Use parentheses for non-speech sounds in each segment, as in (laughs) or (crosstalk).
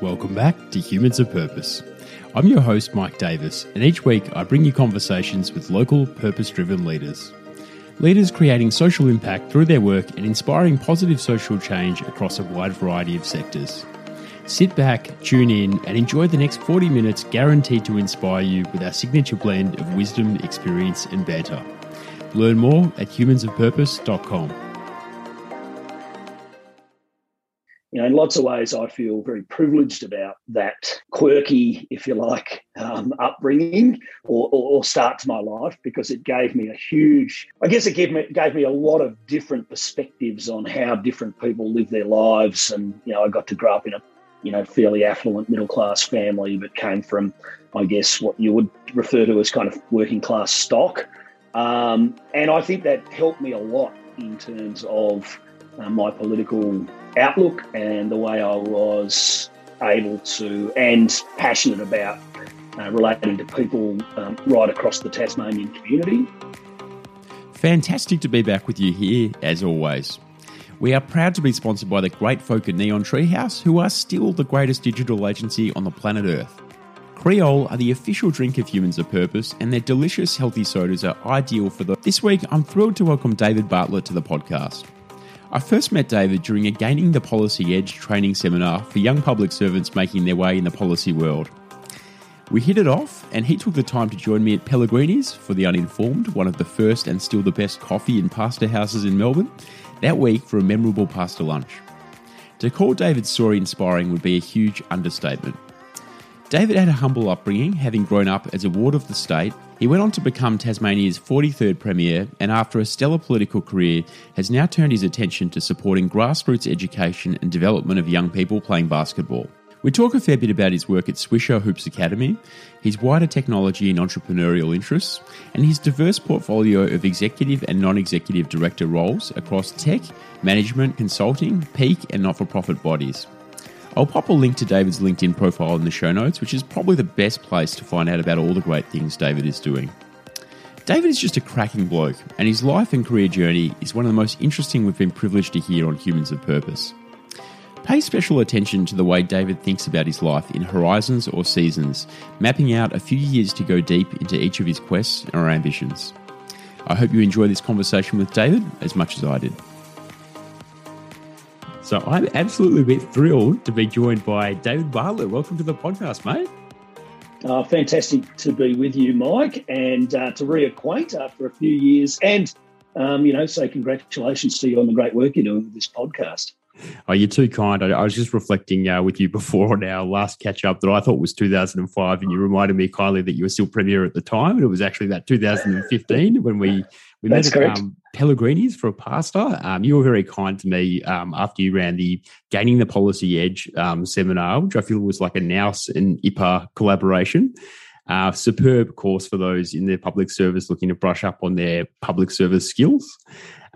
Welcome back to Humans of Purpose. I'm your host, Mike Davis, and each week I bring you conversations with local purpose driven leaders. Leaders creating social impact through their work and inspiring positive social change across a wide variety of sectors. Sit back, tune in, and enjoy the next 40 minutes guaranteed to inspire you with our signature blend of wisdom, experience, and banter. Learn more at humansofpurpose.com. you know, in lots of ways, I feel very privileged about that quirky, if you like, um, upbringing or, or, or, start to my life because it gave me a huge, I guess it gave me, gave me a lot of different perspectives on how different people live their lives. And, you know, I got to grow up in a, you know, fairly affluent middle class family, but came from, I guess, what you would refer to as kind of working class stock. Um, and I think that helped me a lot in terms of uh, my political outlook and the way I was able to and passionate about uh, relating to people um, right across the Tasmanian community. Fantastic to be back with you here, as always. We are proud to be sponsored by the great folk at Neon Treehouse, who are still the greatest digital agency on the planet Earth. Kreol are the official drink of Humans of Purpose, and their delicious, healthy sodas are ideal for the. This week, I'm thrilled to welcome David Bartlett to the podcast. I first met David during a Gaining the Policy Edge training seminar for young public servants making their way in the policy world. We hit it off, and he took the time to join me at Pellegrini's for the uninformed, one of the first and still the best coffee and pasta houses in Melbourne, that week for a memorable pasta lunch. To call David's story inspiring would be a huge understatement. David had a humble upbringing, having grown up as a ward of the state. He went on to become Tasmania's 43rd Premier, and after a stellar political career, has now turned his attention to supporting grassroots education and development of young people playing basketball. We talk a fair bit about his work at Swisher Hoops Academy, his wider technology and entrepreneurial interests, and his diverse portfolio of executive and non executive director roles across tech, management, consulting, peak, and not for profit bodies. I'll pop a link to David's LinkedIn profile in the show notes, which is probably the best place to find out about all the great things David is doing. David is just a cracking bloke, and his life and career journey is one of the most interesting we've been privileged to hear on Humans of Purpose. Pay special attention to the way David thinks about his life in horizons or seasons, mapping out a few years to go deep into each of his quests or ambitions. I hope you enjoy this conversation with David as much as I did. So I'm absolutely thrilled to be joined by David Bartlett. Welcome to the podcast, mate. Uh, fantastic to be with you, Mike, and uh, to reacquaint after a few years, and um, you know, say congratulations to you on the great work you're doing with this podcast. Oh, you're too kind. I, I was just reflecting uh, with you before on our last catch up that I thought was 2005, and you reminded me kindly that you were still premier at the time, and it was actually that 2015 when we we That's met at um, Pellegrini's for a pasta. Um, you were very kind to me um, after you ran the Gaining the Policy Edge um, seminar, which I feel was like a Nous and IPA collaboration. Uh, superb course for those in their public service looking to brush up on their public service skills.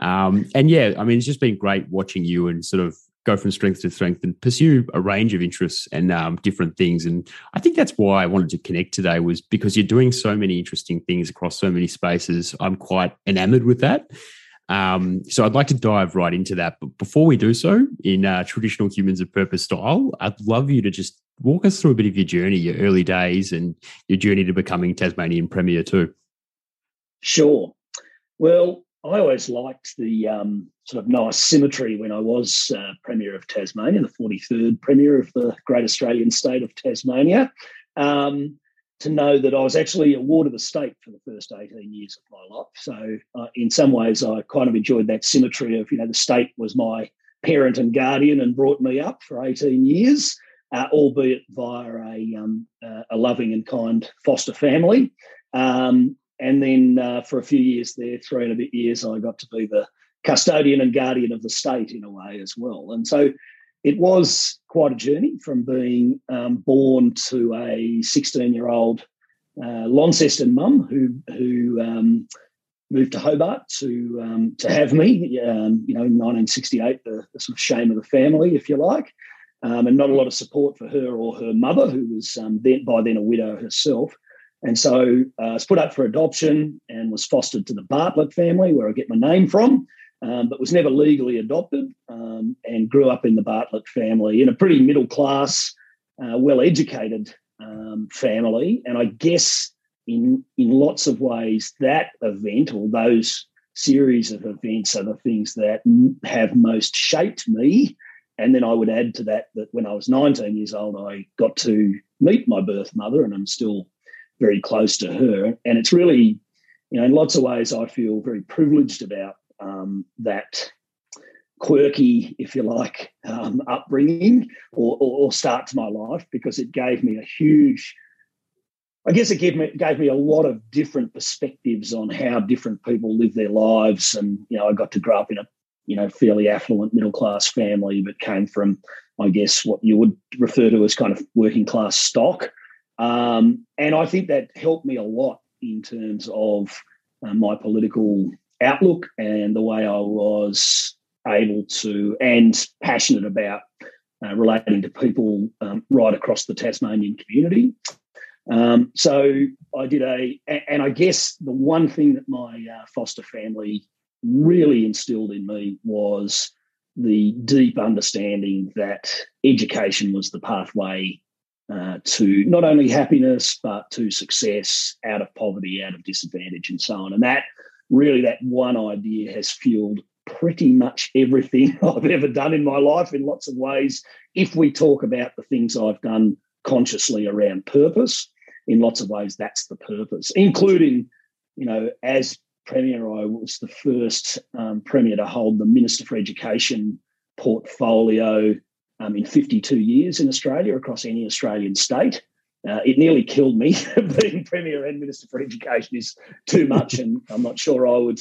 Um, and yeah, I mean, it's just been great watching you and sort of go from strength to strength and pursue a range of interests and um, different things. And I think that's why I wanted to connect today was because you're doing so many interesting things across so many spaces. I'm quite enamored with that. Um, so I'd like to dive right into that. But before we do so, in uh, traditional humans of purpose style, I'd love you to just walk us through a bit of your journey, your early days, and your journey to becoming Tasmanian Premier too. Sure. Well, I always liked the um, sort of nice symmetry when I was uh, Premier of Tasmania, the 43rd Premier of the great Australian state of Tasmania, um, to know that I was actually a ward of the state for the first 18 years of my life. So, uh, in some ways, I kind of enjoyed that symmetry of, you know, the state was my parent and guardian and brought me up for 18 years, uh, albeit via a, um, uh, a loving and kind foster family. Um, and then uh, for a few years there, three and a bit years, I got to be the custodian and guardian of the state in a way as well. And so it was quite a journey from being um, born to a 16 year old uh, Launceston mum who, who um, moved to Hobart to, um, to have me, um, you know, in 1968, the, the, sort of shame of the family, if you like. Um, and not a lot of support for her or her mother, who was um, then, by then a widow herself. And so uh, I was put up for adoption and was fostered to the Bartlett family, where I get my name from, um, but was never legally adopted um, and grew up in the Bartlett family in a pretty middle class uh, well educated um, family. And I guess in, in lots of ways, that event or those series of events are the things that have most shaped me. And then I would add to that that when I was 19 years old, I got to meet my birth mother, and I'm still very close to her. And it's really, you know, in lots of ways, I feel very privileged about um, that quirky, if you like, um, upbringing or, or, or, start to my life because it gave me a huge, I guess it gave me, gave me a lot of different perspectives on how different people live their lives. And, you know, I got to grow up in a, you know, fairly affluent middle class family, but came from, I guess, what you would refer to as kind of working class stock. Um, and I think that helped me a lot in terms of uh, my political outlook and the way I was able to and passionate about uh, relating to people um, right across the Tasmanian community. Um, so I did a, and I guess the one thing that my uh, foster family really instilled in me was the deep understanding that education was the pathway uh, to not only happiness but to success out of poverty, out of disadvantage, and so on. And that really, that one idea has fueled pretty much everything (laughs) I've ever done in my life in lots of ways. If we talk about the things I've done consciously around purpose, in lots of ways, that's the purpose, including, you know, as Premier, I was the first um, Premier to hold the Minister for Education portfolio um, in 52 years in Australia across any Australian state. Uh, it nearly killed me. (laughs) Being Premier and Minister for Education is too much, and I'm not sure I would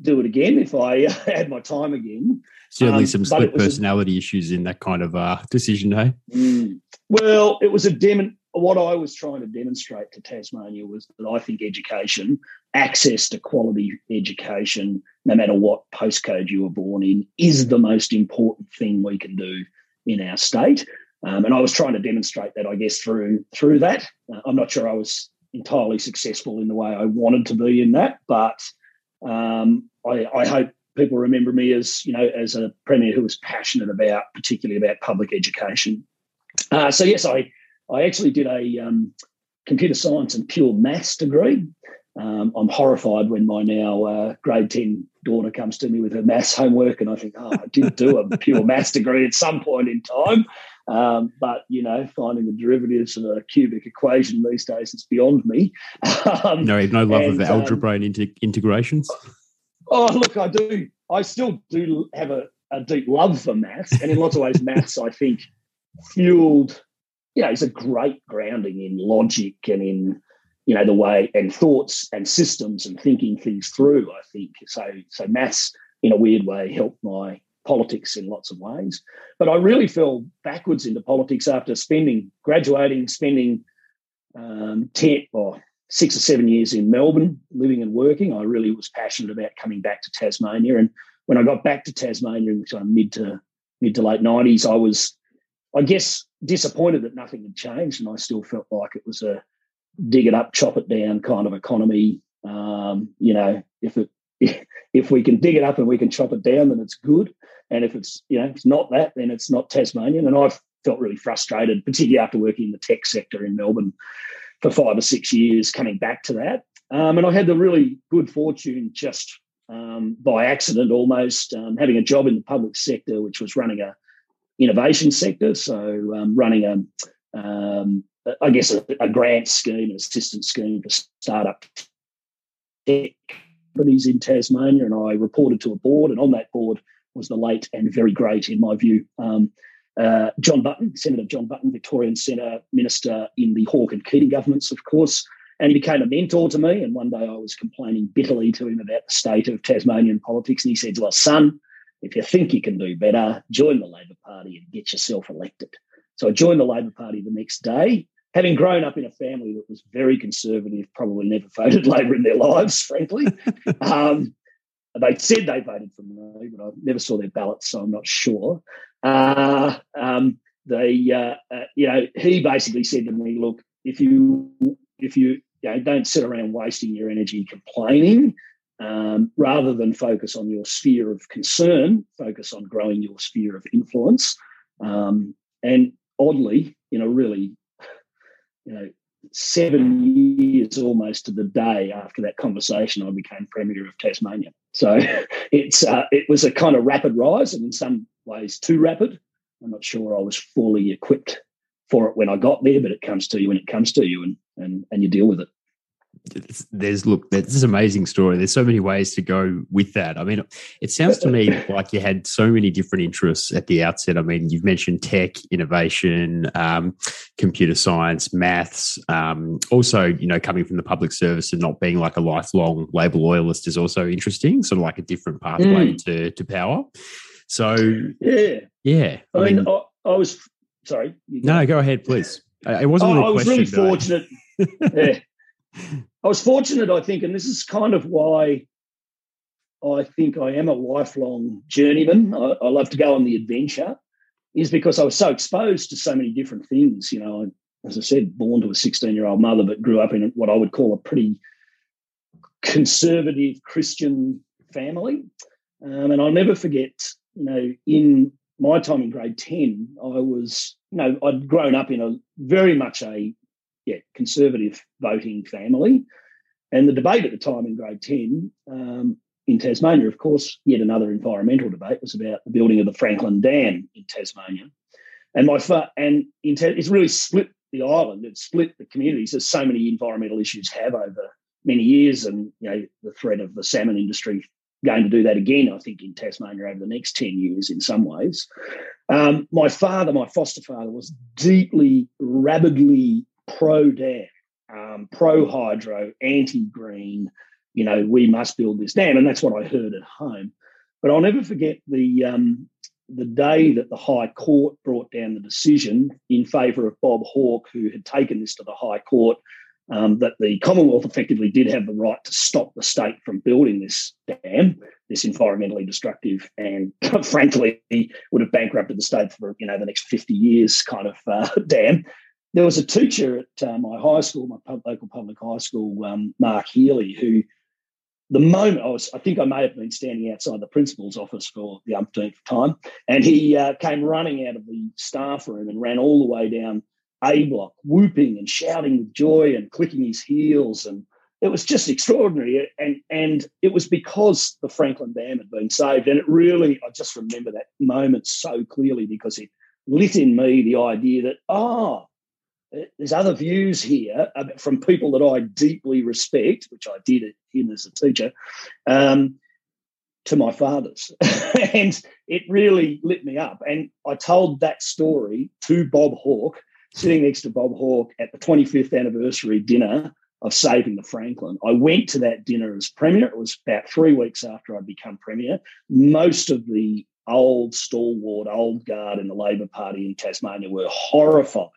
do it again if I (laughs) had my time again. Certainly, um, some split personality a, issues in that kind of uh, decision, hey? Mm, well, it was a demon. What I was trying to demonstrate to Tasmania was that I think education, access to quality education, no matter what postcode you were born in, is the most important thing we can do in our state. Um, and I was trying to demonstrate that, I guess, through through that. Uh, I'm not sure I was entirely successful in the way I wanted to be in that, but um, I, I, hope people remember me as you know as a premier who was passionate about, particularly about public education. Uh, so yes, I I actually did a um, computer science and pure maths degree. Um, I'm horrified when my now uh, grade 10 daughter comes to me with her maths homework, and I think, oh, I did do a pure (laughs) maths degree at some point in time. Um, but you know, finding the derivatives of a cubic equation these days is beyond me. (laughs) Um, no, no love and, of algebra um, and inter- integrations. Oh, look, I do. I still do have a, a deep love for maths, and in lots of ways, maths I think fueled. You know, it's a great grounding in logic and in you know the way and thoughts and systems and thinking things through. I think so. So maths, in a weird way, helped my politics in lots of ways. But I really fell backwards into politics after spending, graduating, spending um, 10 or six or seven years in Melbourne, living and working. I really was passionate about coming back to Tasmania. And when I got back to Tasmania in the mid to mid to late 90s, I was, I guess, disappointed that nothing had changed. And I still felt like it was a dig it up, chop it down kind of economy. Um, you know, if it (laughs) if we can dig it up and we can chop it down, then it's good. And if it's you know it's not that, then it's not Tasmanian. And I've felt really frustrated, particularly after working in the tech sector in Melbourne for five or six years, coming back to that. Um, and I had the really good fortune just um, by accident almost um, having a job in the public sector, which was running a innovation sector. So um, running a, um, I guess a, a, grant scheme, an assistance scheme for startup tech companies in Tasmania. And I reported to a board, and on that board was the late and very great, in my view, um, uh, John Button, Senator John Button, Victorian Centre Minister in the Hawke and Keating governments, of course. And he became a mentor to me. And one day I was complaining bitterly to him about the state of Tasmanian politics. And he said, Well, son, if you think you can do better, join the Labor Party and get yourself elected. So I joined the Labor Party the next day, having grown up in a family that was very conservative, probably never voted (laughs) Labor in their lives, frankly. (laughs) um, they said they voted for me, but I never saw their ballots, so I'm not sure. Uh, um, they, uh, uh, you know, he basically said to me, "Look, if you if you, you know, don't sit around wasting your energy complaining, um, rather than focus on your sphere of concern, focus on growing your sphere of influence." Um, and oddly, in a really, you know, seven years almost to the day after that conversation, I became Premier of Tasmania. So (laughs) it's uh, it was a kind of rapid rise, and in some ways too rapid. I'm not sure I was fully equipped for it when I got there, but it comes to you when it comes to you, and and and you deal with it there's look this is an amazing story. There's so many ways to go with that. I mean it sounds to me (laughs) like you had so many different interests at the outset. I mean you've mentioned tech innovation um, computer science maths um, also you know coming from the public service and not being like a lifelong labor loyalist is also interesting sort of like a different pathway mm. to to power. So yeah. yeah i, I mean, mean I, I, was sorry no go ahead please. It wasn't oh, really I was really fortunate. (laughs) yeah. I was fortunate, I think, and this is kind of why I think I am a lifelong journeyman. I, I love to go on the adventure, is because I was so exposed to so many different things. You know, as I said, born to a 16 year old mother, but grew up in what I would call a pretty conservative Christian family. Um, and I'll never forget, you know, in my time in grade 10, I was, you know, I'd grown up in a very much a yeah, conservative voting family. And the debate at the time in grade 10 um, in Tasmania, of course, yet another environmental debate was about the building of the Franklin Dam in Tasmania. And my fa- and in Ta- it's really split the island, it's split the communities, as so many environmental issues have over many years. And you know, the threat of the salmon industry going to do that again, I think, in Tasmania over the next 10 years in some ways. Um, my father, my foster father, was deeply, rabidly pro dam, um, pro hydro, anti green. You know, we must build this dam, and that's what I heard at home. But I'll never forget the um, the day that the High Court brought down the decision in favour of Bob Hawke, who had taken this to the High Court, um, that the Commonwealth effectively did have the right to stop the state from building this dam, this environmentally destructive and (laughs) frankly would have bankrupted the state for you know the next 50 years kind of uh, (laughs) dam there was a teacher at uh, my high school, my pub, local public high school, um, Mark Healy, who the moment I was, I think I may have been standing outside the principal's office for the umpteenth time, and he uh, came running out of the staff room and ran all the way down A block, whooping and shouting with joy and clicking his heels, and it was just extraordinary. And and it was because the Franklin Dam had been saved, and it really, I just remember that moment so clearly because it lit in me the idea that oh there's other views here from people that I deeply respect, which I did him as a teacher, um, to my father's. (laughs) and it really lit me up. And I told that story to Bob Hawke, sitting next to Bob Hawke at the 25th anniversary dinner of saving the Franklin. I went to that dinner as Premier. It was about three weeks after I'd become Premier. Most of the old stalwart, old guard in the Labor Party in Tasmania were horrified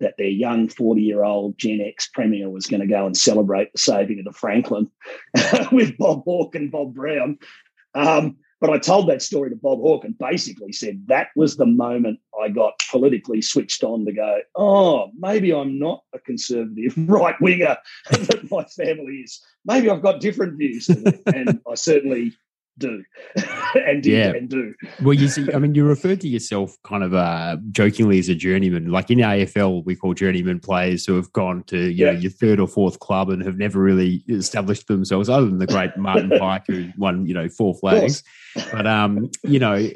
that their young 40 year old Gen X Premier was going to go and celebrate the saving of the Franklin (laughs) with Bob Hawke and Bob Brown. Um, but I told that story to Bob Hawke and basically said that was the moment I got politically switched on to go, oh, maybe I'm not a conservative (laughs) right winger (laughs) that my family is. Maybe I've got different views. and I certainly do (laughs) and did yeah. and do. Well, you see, I (laughs) mean, you referred to yourself kind of uh, jokingly as a journeyman. Like in AFL, we call journeyman players who have gone to you yeah. know your third or fourth club and have never really established themselves, other than the great Martin (laughs) Pike who won you know four flags. But um, you know.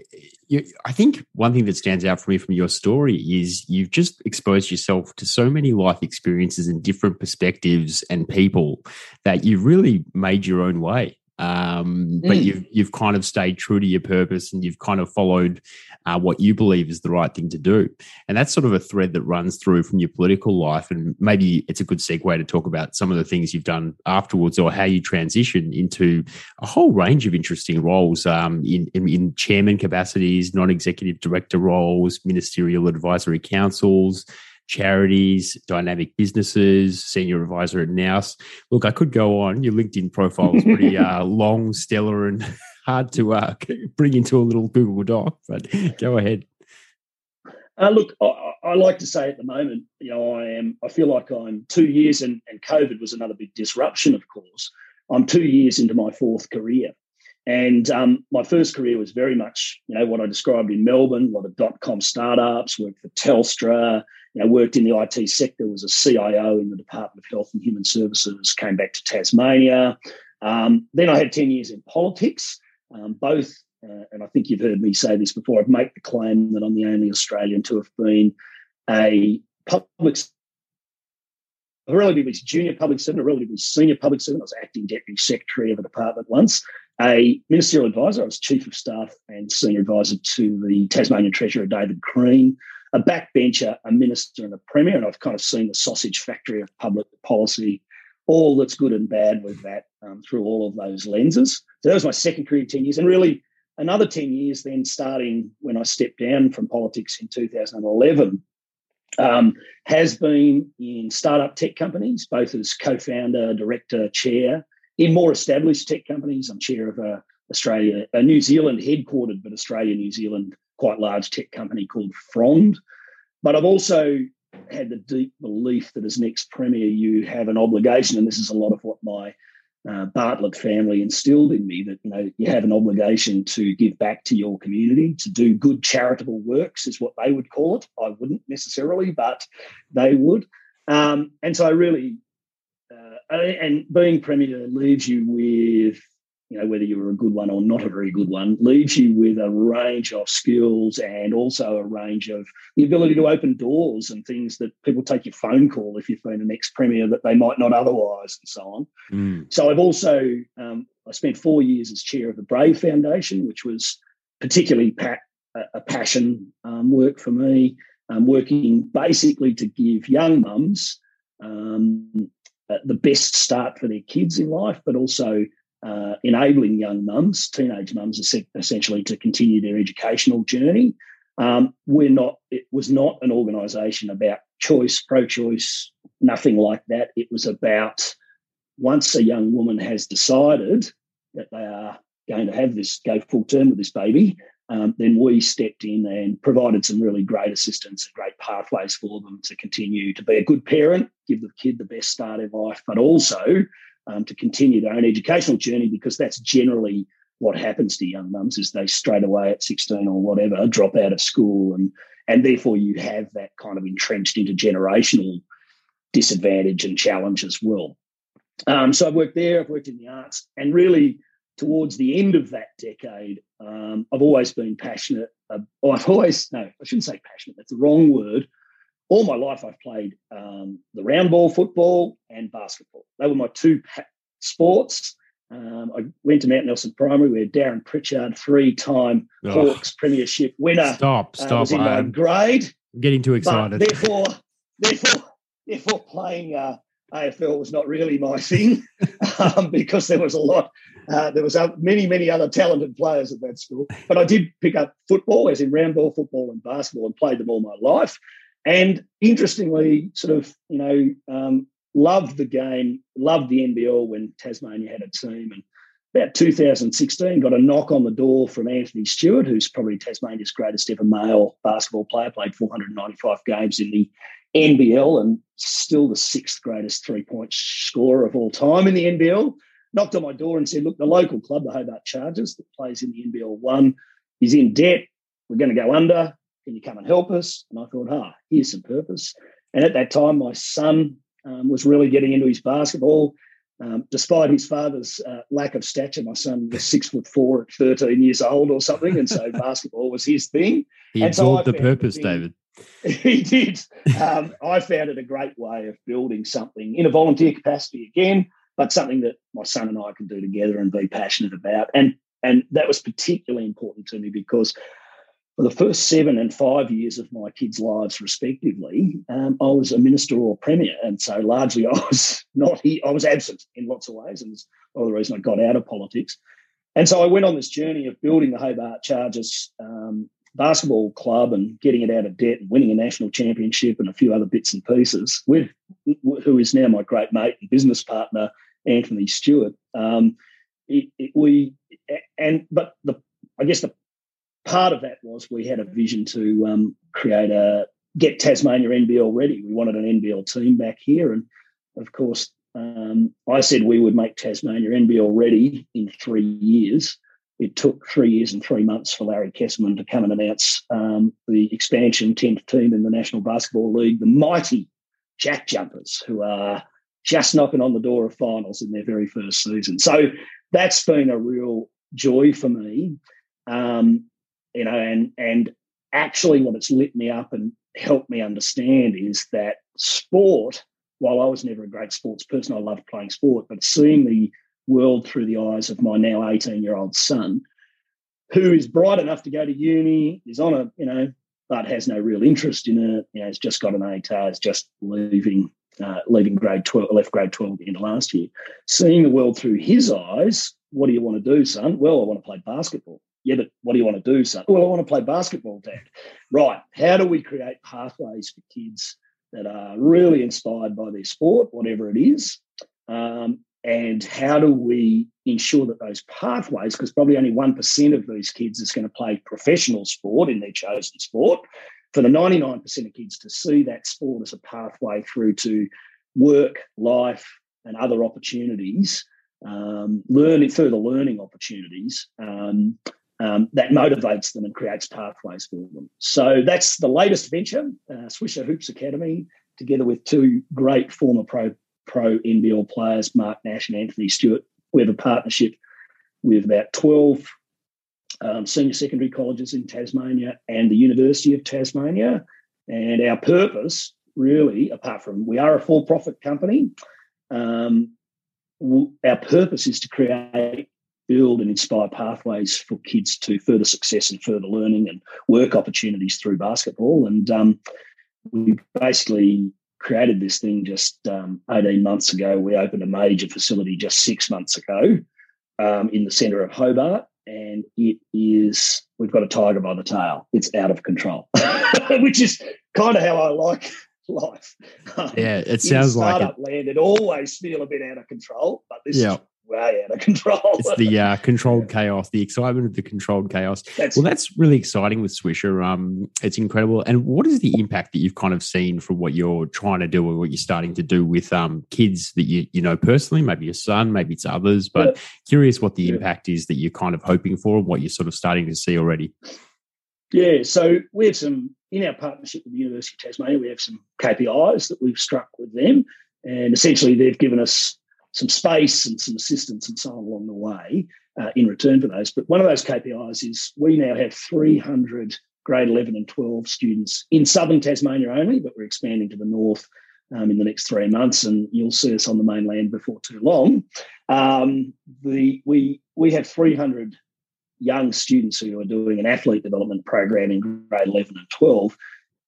You, I think one thing that stands out for me from your story is you've just exposed yourself to so many life experiences and different perspectives and people that you've really made your own way um, but mm. you've you've kind of stayed true to your purpose and you've kind of followed uh, what you believe is the right thing to do, and that's sort of a thread that runs through from your political life. And maybe it's a good segue to talk about some of the things you've done afterwards, or how you transition into a whole range of interesting roles um, in, in, in chairman capacities, non-executive director roles, ministerial advisory councils charities, dynamic businesses, senior advisor at Nous. Look, I could go on. Your LinkedIn profile is pretty (laughs) uh, long, stellar, and (laughs) hard to uh, bring into a little Google Doc, but (laughs) go ahead. Uh, look, I, I, like to say at the moment, you know, I am. I feel like I'm two years, and, and COVID was another big disruption. Of course, I'm two years into my fourth career, and um, my first career was very much, you know, what I described in Melbourne, a lot of dot com startups, worked for Telstra, you know, worked in the IT sector, was a CIO in the Department of Health and Human Services, came back to Tasmania. Um, then I had 10 years in politics, um, both, uh, and I think you've heard me say this before, I'd make the claim that I'm the only Australian to have been a public a relatively junior public servant, a relatively senior public servant. I was acting deputy secretary of a department once, a ministerial advisor. I was chief of staff and senior advisor to the Tasmanian Treasurer, David Crean, a backbencher, a minister, and a premier. And I've kind of seen the sausage factory of public policy, all that's good and bad with that um, through all of those lenses. So that was my second career 10 years. And really, another 10 years then starting when I stepped down from politics in 2011. Um, has been in startup tech companies, both as co founder, director, chair, in more established tech companies, I'm chair of a Australia, a New Zealand headquartered, but Australia, New Zealand, quite large tech company called Fronde. But I've also had the deep belief that as next premier, you have an obligation, and this is a lot of what my uh, Bartlett family instilled in me that you know you have an obligation to give back to your community, to do good charitable works, is what they would call it. I wouldn't necessarily, but they would. Um, and so I really uh, and being premier leaves you with you know whether you were a good one or not a very good one leaves you with a range of skills and also a range of the ability to open doors and things that people take your phone call if you've been an ex-premier that they might not otherwise and so on mm. so i've also um, i spent four years as chair of the brave foundation which was particularly pa- a passion um, work for me um, working basically to give young mums um, uh, the best start for their kids in life, but also uh, enabling young mums, teenage mums, essentially to continue their educational journey. Um, we're not. It was not an organisation about choice, pro-choice, nothing like that. It was about once a young woman has decided that they are going to have this, go full term with this baby, um, then we stepped in and provided some really great assistance and great pathways for them to continue to be a good parent, give the kid the best start in life, but also um, to continue their own educational journey because that's generally what happens to young mums is they straight away at 16 or whatever drop out of school and and therefore you have that kind of entrenched intergenerational disadvantage and challenge as well. Um, so I've worked there, I've worked in the arts, and really towards the end of that decade, um, I've always been passionate. Uh, I've always, no, I shouldn't say passionate, that's the wrong word. All my life, I've played um, the round ball football and basketball. They were my two sports. Um, I went to Mount Nelson Primary where Darren Pritchard, three time Hawks Premiership winner, stop, stop, uh, was in my grade. I'm getting too excited. But therefore, therefore, therefore, playing uh, AFL was not really my thing (laughs) um, because there was a lot uh, there was many, many other talented players at that school. But I did pick up football, as in round ball football and basketball, and played them all my life. And interestingly, sort of, you know, um, loved the game, loved the NBL when Tasmania had a team. And about 2016, got a knock on the door from Anthony Stewart, who's probably Tasmania's greatest ever male basketball player, played 495 games in the NBL and still the sixth greatest three point scorer of all time in the NBL knocked on my door and said, look, the local club, the Hobart Chargers, that plays in the NBL one, is in debt. We're going to go under. Can you come and help us? And I thought, ah, here's some purpose. And at that time, my son um, was really getting into his basketball. Um, despite his father's uh, lack of stature, my son was six foot four at 13 years old or something. And so (laughs) basketball was his thing. He and absorbed so the purpose, David. (laughs) He did. Um, I found it a great way of building something in a volunteer capacity again, but something that my son and I can do together and be passionate about. And and that was particularly important to me because for the first seven and five years of my kids' lives, respectively, um, I was a minister or premier, and so largely I was (laughs) not here. I was absent in lots of ways, and it's one of the reason I got out of politics. And so I went on this journey of building the Hobart Chargers um, basketball club and getting it out of debt and winning a national championship and a few other bits and pieces with who is now my great mate and business partner Anthony Stewart. Um, it, it, we and but the I guess the part of that was we had a vision to um, create a get Tasmania NBL ready. We wanted an NBL team back here, and of course, um, I said we would make Tasmania NBL ready in three years. it took three years and three months for Larry Kestelman to come and announce um, the expansion 10th team in the National Basketball League, the mighty Jack Jumpers, who are just knocking on the door of finals in their very first season. So that's been a real joy for me. Um, you know, and and actually what it's lit me up and helped me understand is that sport, while I was never a great sports person, I loved playing sport, but seeing the world through the eyes of my now 18 year old son, who is bright enough to go to uni, is on a, you know, but has no real interest in it, you know, has just got an ATAR, is just leaving uh, leaving grade 12, left grade 12 at the end of last year, seeing the world through his eyes, what do you want to do, son? Well, I want to play basketball. Yeah, but what do you want to do, son? Well, I want to play basketball, Dad. Right. How do we create pathways for kids that are really inspired by their sport, whatever it is? Um, and how do we ensure that those pathways, because probably only 1% of these kids is going to play professional sport in their chosen sport, for the 99% of kids to see that sport as a pathway through to work, life, and other opportunities, um, learning further learning opportunities um, um, that motivates them and creates pathways for them. So that's the latest venture, uh, Swisher Hoops Academy, together with two great former pro pro NBL players, Mark Nash and Anthony Stewart. We have a partnership with about 12 um, senior secondary colleges in Tasmania and the University of Tasmania. And our purpose, really, apart from we are a for profit company, um, our purpose is to create, build, and inspire pathways for kids to further success and further learning and work opportunities through basketball. And um, we basically created this thing just um, 18 months ago. We opened a major facility just six months ago um, in the centre of Hobart and it is we've got a tiger by the tail. It's out of control, (laughs) which is kind of how I like life. Yeah, it (laughs) sounds like it. land. It always feel a bit out of control, but this yeah way out of (laughs) control. it's the uh, controlled chaos, the excitement of the controlled chaos. That's, well, that's really exciting with Swisher. Um, it's incredible. And what is the impact that you've kind of seen from what you're trying to do or what you're starting to do with um, kids that you you know personally, maybe your son, maybe it's others, but yeah. curious what the yeah. impact is that you're kind of hoping for and what you're sort of starting to see already. Yeah, so we have some in our partnership with the University of Tasmania. We have some KPIs that we've struck with them, and essentially they've given us some space and some assistance and so on along the way uh, in return for those. But one of those KPIs is we now have 300 grade 11 and 12 students in southern Tasmania only, but we're expanding to the north um, in the next three months, and you'll see us on the mainland before too long. Um, the we we have 300 young students who are doing an athlete development program in grade 11 and 12,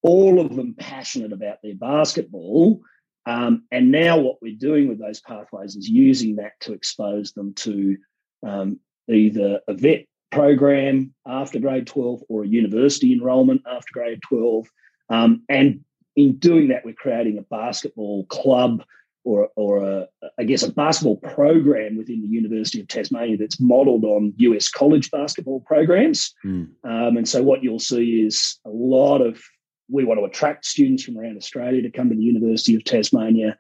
all of them passionate about their basketball um, and now what we're doing with those pathways is using that to expose them to um, either a vet program after grade 12 or a university enrolment after grade 12. Um, and in doing that, we're creating a basketball club or, or a, I guess, a basketball program within the University of Tasmania that's modelled on US college basketball programs. Mm. Um, and so what you'll see is a lot of we want to attract students from around Australia to come to the University of Tasmania.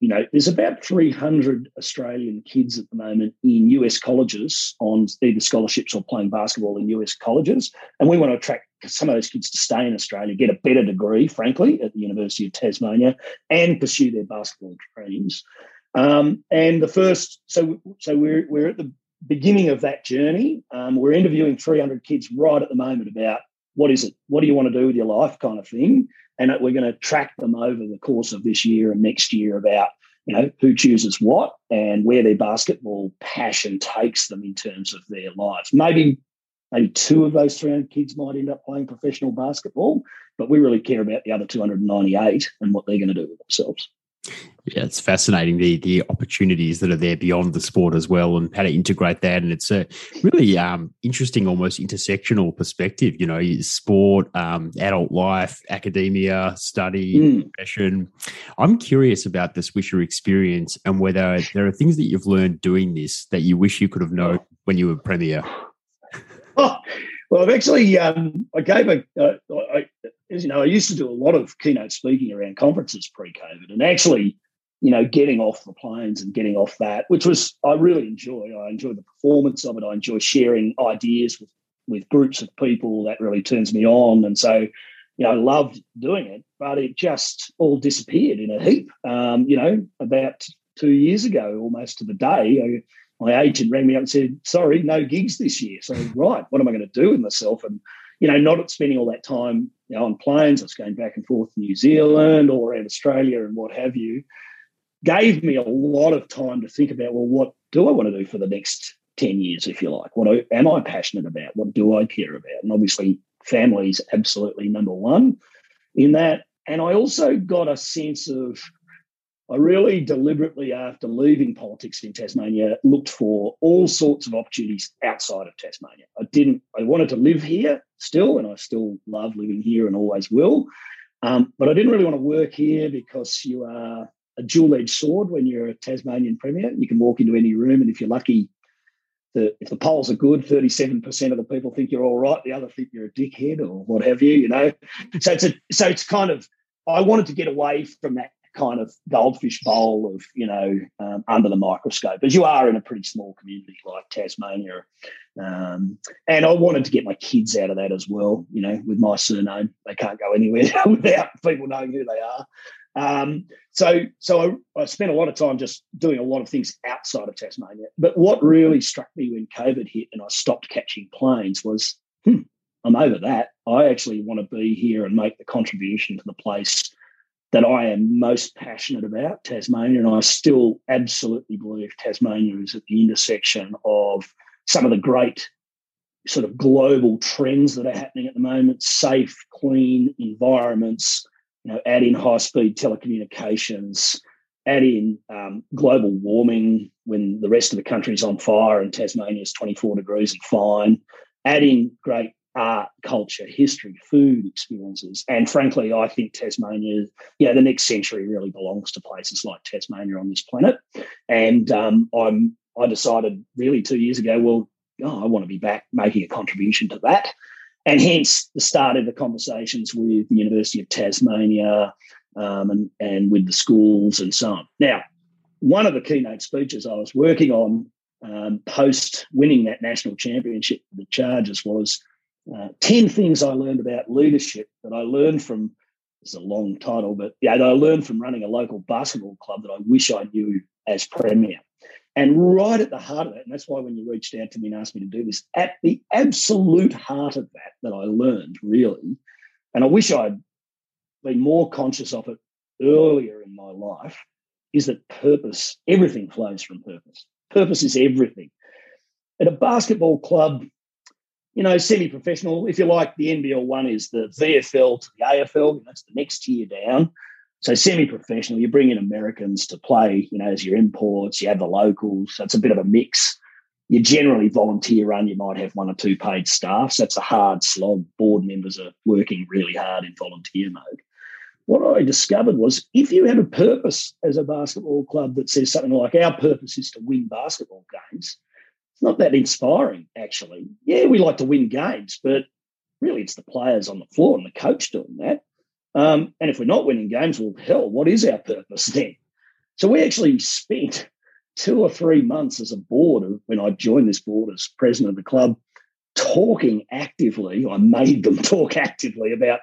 You know, there's about 300 Australian kids at the moment in US colleges on either scholarships or playing basketball in US colleges. And we want to attract some of those kids to stay in Australia, get a better degree, frankly, at the University of Tasmania and pursue their basketball dreams. Um, and the first, so so we're we're at the beginning of that journey. Um, we're interviewing 300 kids right at the moment about what is it? What do you want to do with your life, kind of thing. And we're going to track them over the course of this year and next year about you know who chooses what and where their basketball passion takes them in terms of their lives. Maybe maybe two of those 300 kids might end up playing professional basketball, but we really care about the other 298 and what they're going to do with themselves. Yeah, it's fascinating the the opportunities that are there beyond the sport as well, and how to integrate that. And it's a really um, interesting, almost intersectional perspective. You know, sport, um, adult life, academia, study, mm. profession. I'm curious about the Swisher experience and whether there are things that you've learned doing this that you wish you could have known when you were premier. Oh, (laughs) well, I've actually um, I gave a uh, I, you know, I used to do a lot of keynote speaking around conferences pre-COVID, and actually you know, getting off the planes and getting off that, which was I really enjoy. I enjoy the performance of it. I enjoy sharing ideas with with groups of people. That really turns me on, and so you know, I loved doing it. But it just all disappeared in a heap. Um, you know, about two years ago, almost to the day. I, my agent rang me up and said, "Sorry, no gigs this year." So, right, what am I going to do with myself? And you know, not spending all that time you know, on planes. I was going back and forth to New Zealand, all around Australia, and what have you. Gave me a lot of time to think about. Well, what do I want to do for the next ten years, if you like? What am I passionate about? What do I care about? And obviously, family is absolutely number one in that. And I also got a sense of I really deliberately, after leaving politics in Tasmania, looked for all sorts of opportunities outside of Tasmania. I didn't, I wanted to live here still, and I still love living here and always will. Um, but I didn't really want to work here because you are a dual edged sword when you're a Tasmanian Premier. You can walk into any room, and if you're lucky, the, if the polls are good, 37% of the people think you're all right, the other think you're a dickhead or what have you, you know. So it's a so it's kind of I wanted to get away from that kind of goldfish bowl of you know um, under the microscope as you are in a pretty small community like tasmania. Um, and i wanted to get my kids out of that as well you know with my surname. They can't go anywhere (laughs) without people knowing who they are. Um, so so I, I, spent a lot of time just doing a lot of things outside of tasmania. But what really struck me when covid hit and i stopped catching planes was hmm, i'm over that. I actually want to be here and make the contribution to the place that I am most passionate about, Tasmania, and I still absolutely believe Tasmania is at the intersection of some of the great sort of global trends that are happening at the moment safe, clean environments, you know, add in high speed telecommunications, add in um, global warming when the rest of the country is on fire and Tasmania is 24 degrees and fine, add in great art, culture, history, food experiences. And frankly, I think Tasmania, yeah, the next century really belongs to places like Tasmania on this planet. And um, I'm I decided really two years ago, well, oh, I want to be back making a contribution to that. And hence the start of the conversations with the University of Tasmania um, and, and with the schools and so on. Now, one of the keynote speeches I was working on um, post winning that national championship, the Chargers was uh, 10 things I learned about leadership that I learned from, it's a long title, but yeah, I learned from running a local basketball club that I wish I knew as Premier. And right at the heart of that, and that's why when you reached out to me and asked me to do this, at the absolute heart of that, that I learned really, and I wish I'd been more conscious of it earlier in my life, is that purpose, everything flows from purpose. Purpose is everything. At a basketball club, you know, semi-professional. If you like, the NBL one is the VFL to the AFL. That's the next tier down. So semi-professional, you bring in Americans to play, you know, as your imports. You have the locals. So it's a bit of a mix. You generally volunteer run. You might have one or two paid staff. So it's a hard slog. Board members are working really hard in volunteer mode. What I discovered was if you have a purpose as a basketball club that says something like our purpose is to win basketball games, it's not that inspiring, actually. Yeah, we like to win games, but really it's the players on the floor and the coach doing that. Um, and if we're not winning games, well, hell, what is our purpose (laughs) then? So we actually spent two or three months as a board when I joined this board as president of the club, talking actively. I made them (laughs) talk actively about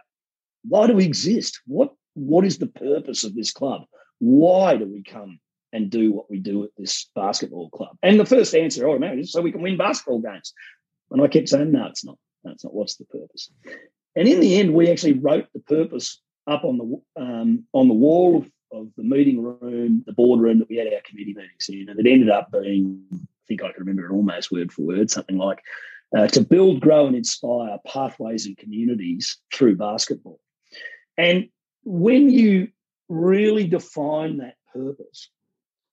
why do we exist? What what is the purpose of this club? Why do we come and do what we do at this basketball club? And the first answer, man, is so we can win basketball games. And I kept saying, no, it's not. That's not what's the purpose. And in the end, we actually wrote the purpose up on the um, on the wall of, of, the meeting room, the boardroom that we had our committee meetings in, and it ended up being, I think I can remember it almost word for word, something like uh, to build, grow, and inspire pathways and communities through basketball. And when you really define that purpose,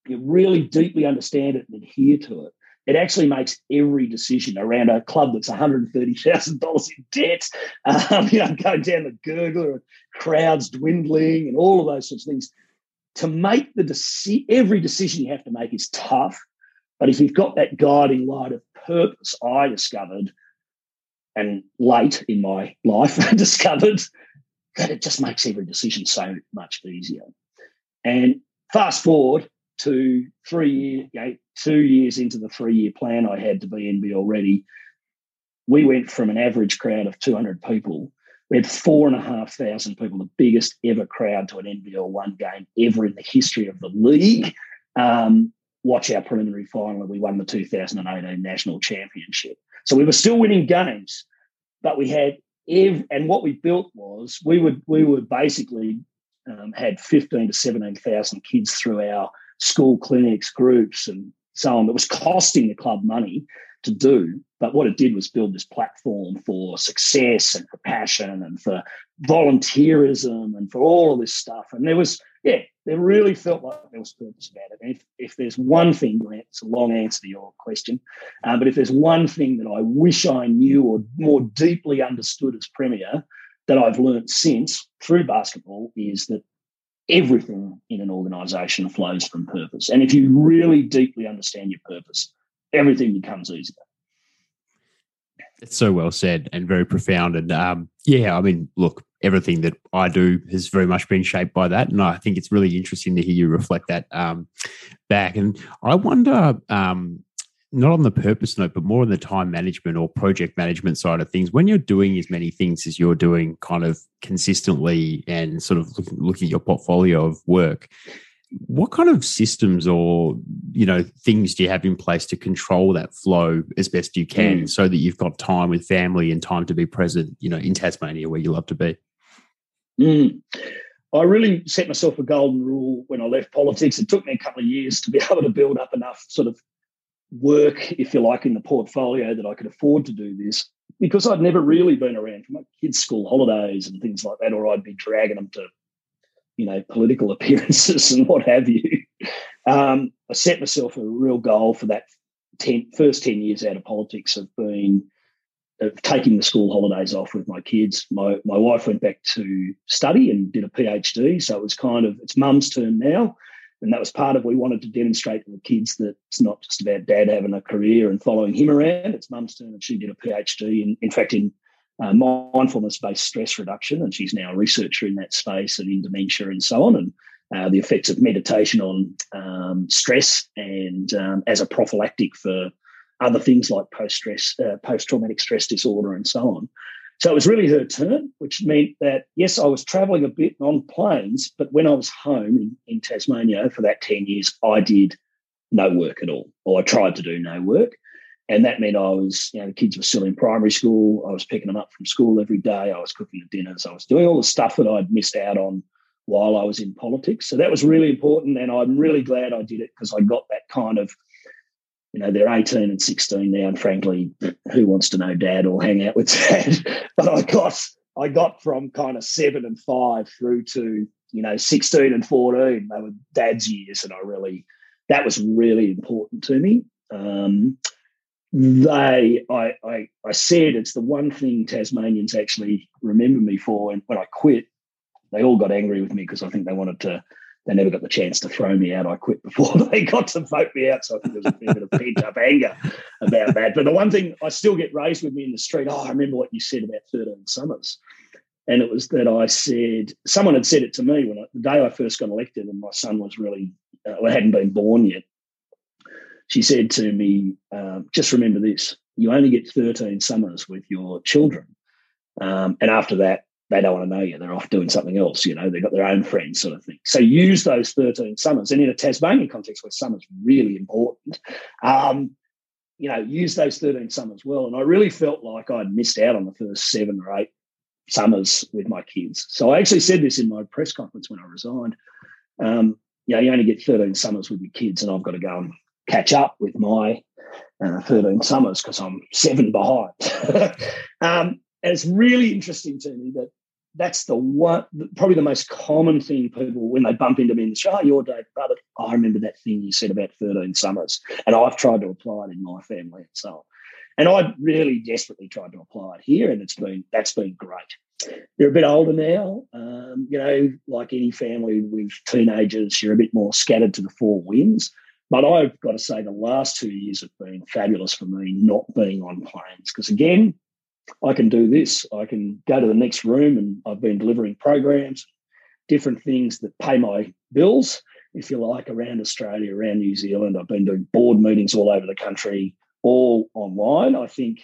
you really deeply understand it and adhere to it, it actually makes every decision around a club that's $130,000 in debt, um, (laughs) you know, going down the gurgler, crowds dwindling, and all of those sorts of things. To make the deci- every decision you have to make is tough, but if you've got that guiding light of purpose, I discovered, and late in my life (laughs) discovered that it just makes every decision so much easier. And fast forward to three year, you know, two years into the three year plan I had to be NBL ready. We went from an average crowd of 200 people. We had four and a half thousand people, the biggest ever crowd to an NBL one game ever in the history of the league. Um, watch our preliminary final, and we won the 2018 national championship. So we were still winning games, but we had ev- and what we built was we would we would basically um, had 15 to 17,000 kids through our school clinics, groups, and so on. That was costing the club money to do. But what it did was build this platform for success and for passion and for volunteerism and for all of this stuff. And there was, yeah, there really felt like there was purpose about it. And if, if there's one thing, Grant, it's a long answer to your question, uh, but if there's one thing that I wish I knew or more deeply understood as Premier that I've learned since through basketball is that everything in an organisation flows from purpose. And if you really deeply understand your purpose, everything becomes easier. It's so well said and very profound. And um, yeah, I mean, look, everything that I do has very much been shaped by that. And I think it's really interesting to hear you reflect that um, back. And I wonder, um, not on the purpose note, but more on the time management or project management side of things. When you're doing as many things as you're doing, kind of consistently, and sort of looking, looking at your portfolio of work, what kind of systems or you know things do you have in place to control that flow as best you can, mm. so that you've got time with family and time to be present, you know, in Tasmania where you love to be? Mm. I really set myself a golden rule when I left politics. It took me a couple of years to be (laughs) able to build up enough sort of work, if you like, in the portfolio that I could afford to do this because I'd never really been around for my kids' school holidays and things like that, or I'd be dragging them to, you know, political (laughs) appearances and what have you. Um, I set myself a real goal for that 10, first 10 years out of politics of being of taking the school holidays off with my kids. My my wife went back to study and did a PhD, so it was kind of it's mum's turn now. And that was part of we wanted to demonstrate to the kids that it's not just about dad having a career and following him around. It's mum's turn, and she did a PhD in, in fact, in uh, mindfulness-based stress reduction, and she's now a researcher in that space and in dementia and so on, and uh, the effects of meditation on um, stress and um, as a prophylactic for other things like post-stress, uh, post-traumatic stress disorder, and so on. So it was really her turn, which meant that, yes, I was traveling a bit on planes, but when I was home in, in Tasmania for that 10 years, I did no work at all, or I tried to do no work. And that meant I was, you know, the kids were still in primary school. I was picking them up from school every day. I was cooking the dinners. I was doing all the stuff that I'd missed out on while I was in politics. So that was really important. And I'm really glad I did it because I got that kind of you know, they're 18 and 16 now, and frankly, who wants to know dad or hang out with (laughs) dad? but I got I got from kind of seven and five through to, you know, 16 and 14. They were dad's years, and I really that was really important to me. Um, they I, I I said it's the one thing Tasmanians actually remember me for and when I quit, they all got angry with me because I think they wanted to they never got the chance to throw me out. I quit before (laughs) they got to vote me out. So I think there's a bit of pent up anger about that. But the one thing I still get raised with me in the street, oh, I remember what you said about 13 Summers. And it was that I said, someone had said it to me when I, the day I first got elected and my son was really, uh, hadn't been born yet. She said to me, um, just remember this you only get 13 summers with your children. Um, and after that, they don't want to know you. They're off doing something else. You know, they've got their own friends, sort of thing. So use those 13 summers. And in a Tasmanian context where summer's really important, um, you know, use those 13 summers well. And I really felt like I'd missed out on the first seven or eight summers with my kids. So I actually said this in my press conference when I resigned. Um, you know, you only get 13 summers with your kids, and I've got to go and catch up with my uh, 13 summers because I'm seven behind. (laughs) um, and it's really interesting to me that that's the one, probably the most common thing people when they bump into me in the show. Oh, your Dave Bartlett. I remember that thing you said about thirteen summers, and I've tried to apply it in my family and so on. And I really desperately tried to apply it here, and it's been that's been great. You're a bit older now, um, you know, like any family with teenagers, you're a bit more scattered to the four winds. But I've got to say, the last two years have been fabulous for me not being on planes because, again, I can do this. I can go to the next room and I've been delivering programs, different things that pay my bills. if you like, around Australia, around New Zealand. I've been doing board meetings all over the country, all online. I think,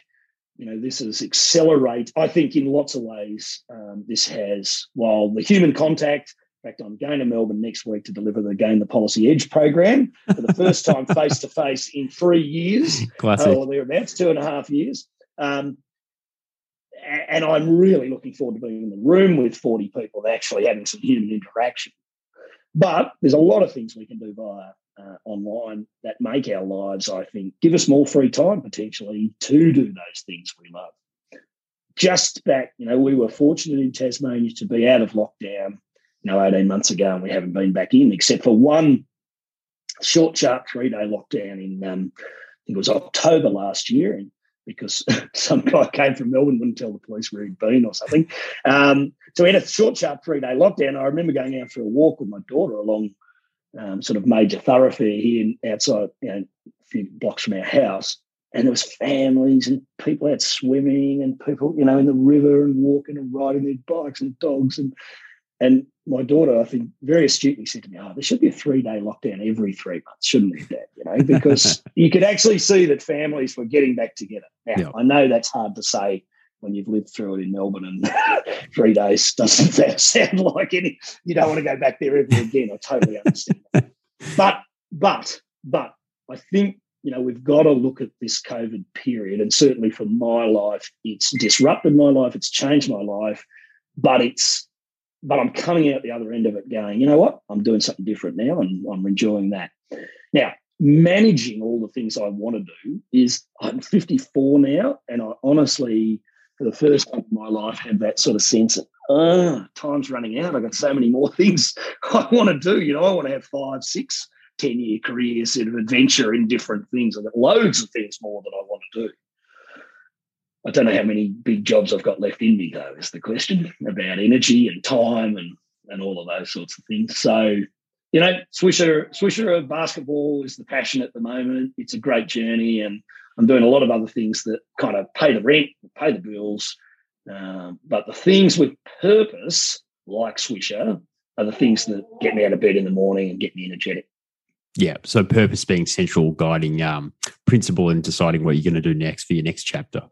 you know, this has accelerated. I think in lots of ways, um, this has, while the human contact, in fact, I'm going to Melbourne next week to deliver the Gain the Policy Edge program for the first time face to face in three years, Classic. uh, or thereabouts, two and a half years. Um, and I'm really looking forward to being in the room with 40 people and actually having some human interaction. But there's a lot of things we can do via uh, online that make our lives, I think, give us more free time potentially to do those things we love. Just back, you know, we were fortunate in Tasmania to be out of lockdown, you know, 18 months ago, and we haven't been back in except for one short, sharp three day lockdown in, um, I think it was October last year. And because (laughs) some guy came from Melbourne, wouldn't tell the police where he'd been or something. Um, so we had a short, sharp three day lockdown. I remember going out for a walk with my daughter along um, sort of major thoroughfare here outside, you know, a few blocks from our house. And there was families and people out swimming and people, you know, in the river and walking and riding their bikes and dogs. And and my daughter, I think, very astutely said to me, "Oh, there should be a three-day lockdown every three months, shouldn't there, Dad?" You know, because (laughs) you could actually see that families were getting back together. Now, Yeah. I know that's hard to say when you've lived through it in Melbourne, and (laughs) three days doesn't (laughs) sound like any. You don't want to go back there ever again. I totally understand. that. But, but, but, I think you know we've got to look at this COVID period, and certainly for my life, it's disrupted my life, it's changed my life, but it's but I'm coming out the other end of it going, you know what? I'm doing something different now and I'm enjoying that. Now, managing all the things I want to do is I'm 54 now, and I honestly, for the first time in my life, have that sort of sense of, oh, time's running out. I've got so many more (laughs) things I want to do. You know, I want to have five, six, 10 year career sort of adventure in different things. I've got loads of things more that I want to do. I don't know how many big jobs I've got left in me, though, is the question about energy and time and, and all of those sorts of things. So, you know, Swisherr, Swisherr of basketball is the passion at the moment. It's a great journey, and I'm doing a lot of other things that kind of pay the rent, pay the bills. Um, but the things with purpose, like Swisherr, are the things that get me out of bed in the morning and get me energetic. Yeah. So purpose being central guiding um, principle in deciding what you're going to do next for your next chapter.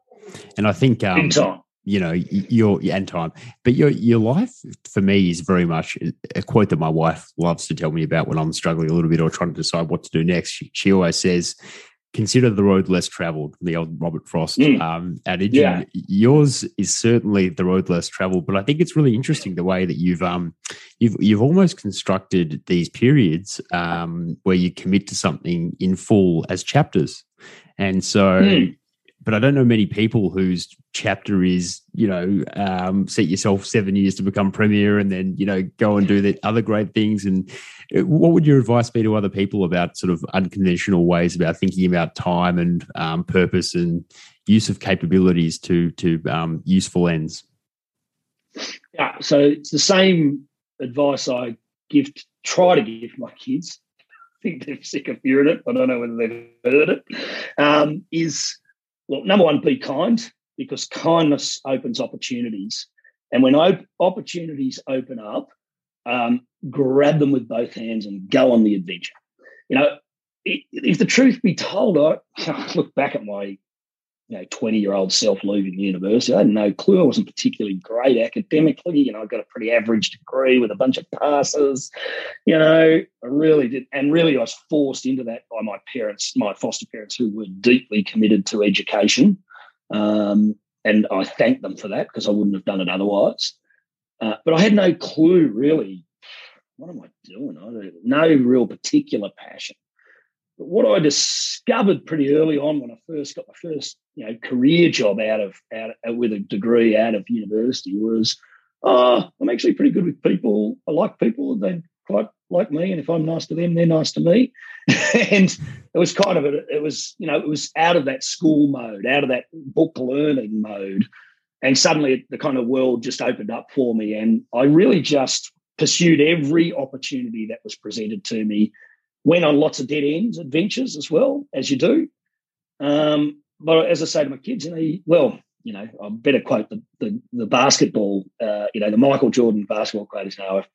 And I think um, time. you know your and time but your your life for me is very much a quote that my wife loves to tell me about when i'm struggling a little bit or trying to decide what to do next she, she always says consider the road less traveled the old robert frost Mm. um adage Yeah. Yours is certainly the road less traveled but i think it's really interesting the way that you've um you've you've almost constructed these periods um where you commit to something in full as chapters and so Mm. But I don't know many people whose chapter is, you know, um, set yourself seven years to become premier and then, you know, go and do the other great things. And uh, what would your advice be to other people about sort of unconventional ways about thinking about time and um, purpose and use of capabilities to to um, useful ends? Yeah, so it's the same advice I give, try to give my kids. (laughs) I think they're sick of hearing it. I don't know whether they've heard it. Um, is well, number one, be kind because kindness opens opportunities, and when op- opportunities open up, um, grab them with both hands and go on the adventure. You know, if the truth be told, I (laughs) look back at my you know, 20 year old self leaving university. I had no clue. I wasn't particularly great academically. You know, I got a pretty average degree with a bunch of passes. You know, I really did. And really, I was forced into that by my parents, my foster parents, who were deeply committed to education. Um, and I thank them for that because I wouldn't have done it otherwise. Uh, but I had no clue, really. What am I doing? I no real particular passion. But what I discovered pretty early on when I first got my first, you know, career job out of out of, with a degree out of university was, oh, I'm actually pretty good with people. I like people. They quite like me, and if I'm nice to them, they're nice to me. (laughs) and it was kind of a, it was you know it was out of that school mode, out of that book learning mode, and suddenly the kind of world just opened up for me, and I really just pursued every opportunity that was presented to me went on lots of dead ends adventures as well as you do. Um, but as I say to my kids, you know, well, you know, I better quote the the, the basketball, uh, you know, the Michael Jordan basketball quote is, know, if,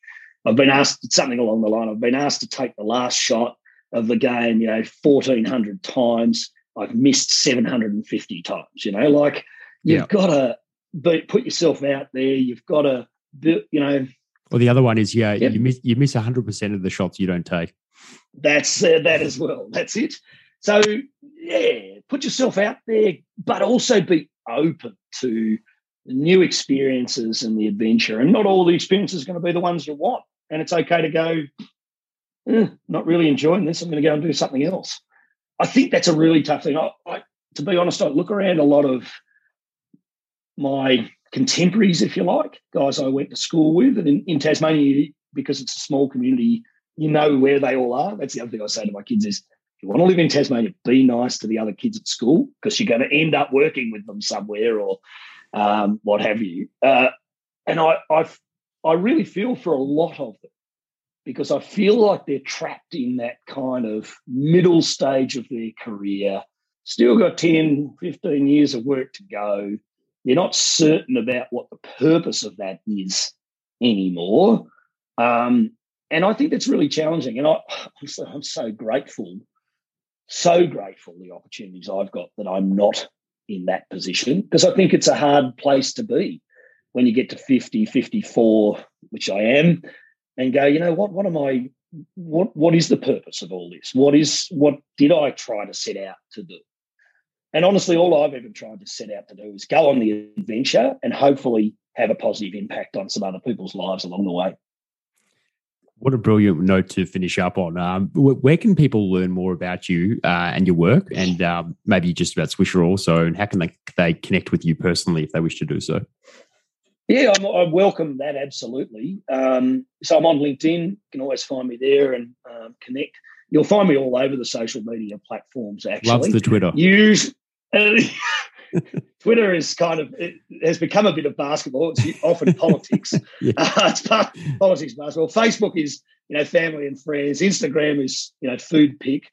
I've been asked something along the line. I've been asked to take the last shot of the game, you know, 1,400 times. I've missed 750 times, you know, like you've yeah. got to be, put yourself out there. You've got to, you know. Well, the other one is, yeah, yep. you miss you miss 100% of the shots you don't take. That's uh, that as well. That's it. So, yeah, put yourself out there, but also be open to new experiences and the adventure. And not all the experiences are going to be the ones you want. And it's okay to go, eh, not really enjoying this. I'm going to go and do something else. I think that's a really tough thing. I, I, to be honest, I look around a lot of my contemporaries, if you like, guys I went to school with. And in, in Tasmania, because it's a small community, you know where they all are. That's the other thing I say to my kids is, if you want to live in Tasmania, be nice to the other kids at school because you're going to end up working with them somewhere or um, what have you. Uh, and I, I, I really feel for a lot of them because I feel like they're trapped in that kind of middle stage of their career, still got 10, 15 years of work to go. They're not certain about what the purpose of that is anymore. Um, and I think that's really challenging. And I, I'm, so, I'm so grateful, so grateful the opportunities I've got that I'm not in that position because I think it's a hard place to be when you get to 50, 54, which I am, and go, you know what, what am I, what, what is the purpose of all this? What is, what did I try to set out to do? And honestly, all I've ever tried to set out to do is go on the adventure and hopefully have a positive impact on some other people's lives along the way. What a brilliant note to finish up on. Um, where can people learn more about you uh, and your work, and um, maybe just about Swisherr also, and how can they, they connect with you personally if they wish to do so? Yeah, I'm, i welcome that absolutely. Um, so I'm on LinkedIn. You can always find me there and um, connect. You'll find me all over the social media platforms. Actually, loves the Twitter. Use uh, (laughs) (laughs) Twitter is kind of it has become a bit of basketball. It's often (laughs) politics. yeah. (laughs) uh, it's part politics, basketball. Facebook is you know family and friends. Instagram is you know food pick.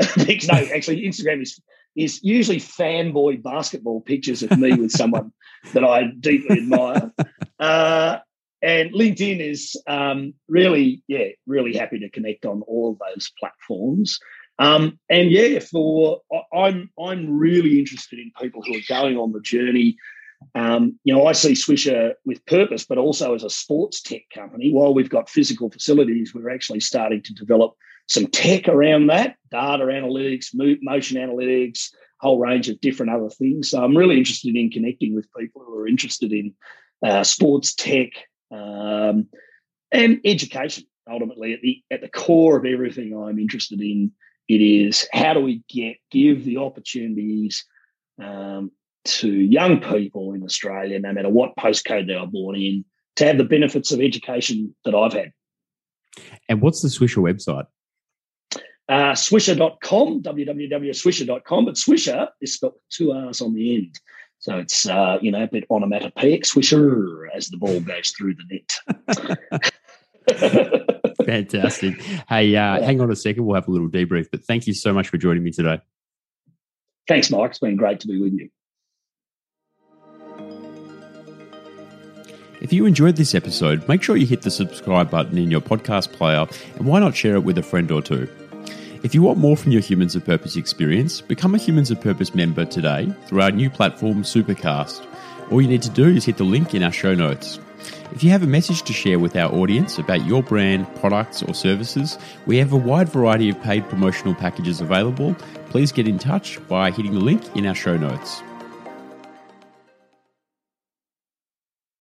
pics. No, actually, Instagram is is usually fanboy basketball pictures of me with someone that I deeply admire. Uh, and LinkedIn is um, really, yeah, really happy to connect on all of those platforms. Um, and yeah, for I'm I'm really interested in people who are going on the journey. Um, you know, I see Swisherr with purpose, but also as a sports tech company. While we've got physical facilities, we're actually starting to develop some tech around that, data analytics, motion analytics, whole range of different other things. So I'm really interested in connecting with people who are interested in uh, sports tech um, and education. Ultimately, at the at the core of everything I'm interested in it is how do we get give the opportunities um, to young people in Australia, no matter what postcode they are born in, to have the benefits of education that I've had. And what's the Swisherr website? Uh, swisherr.com, www.swisherr.com, but Swisherr is spelled with two R's on the end. So it's, uh, you know, a bit onomatopoeic, Swisher, as the ball goes through the net. (laughs) (laughs) (laughs) Fantastic. Hey, uh, hang on a second. We'll have a little debrief, but thank you so much for joining me today. Thanks, Mike. It's been great to be with you. If you enjoyed this episode, make sure you hit the subscribe button in your podcast player and why not share it with a friend or two? If you want more from your Humans of Purpose experience, become a Humans of Purpose member today through our new platform, Supercast. All you need to do is hit the link in our show notes. If you have a message to share with our audience about your brand, products, or services, we have a wide variety of paid promotional packages available. Please get in touch by hitting the link in our show notes.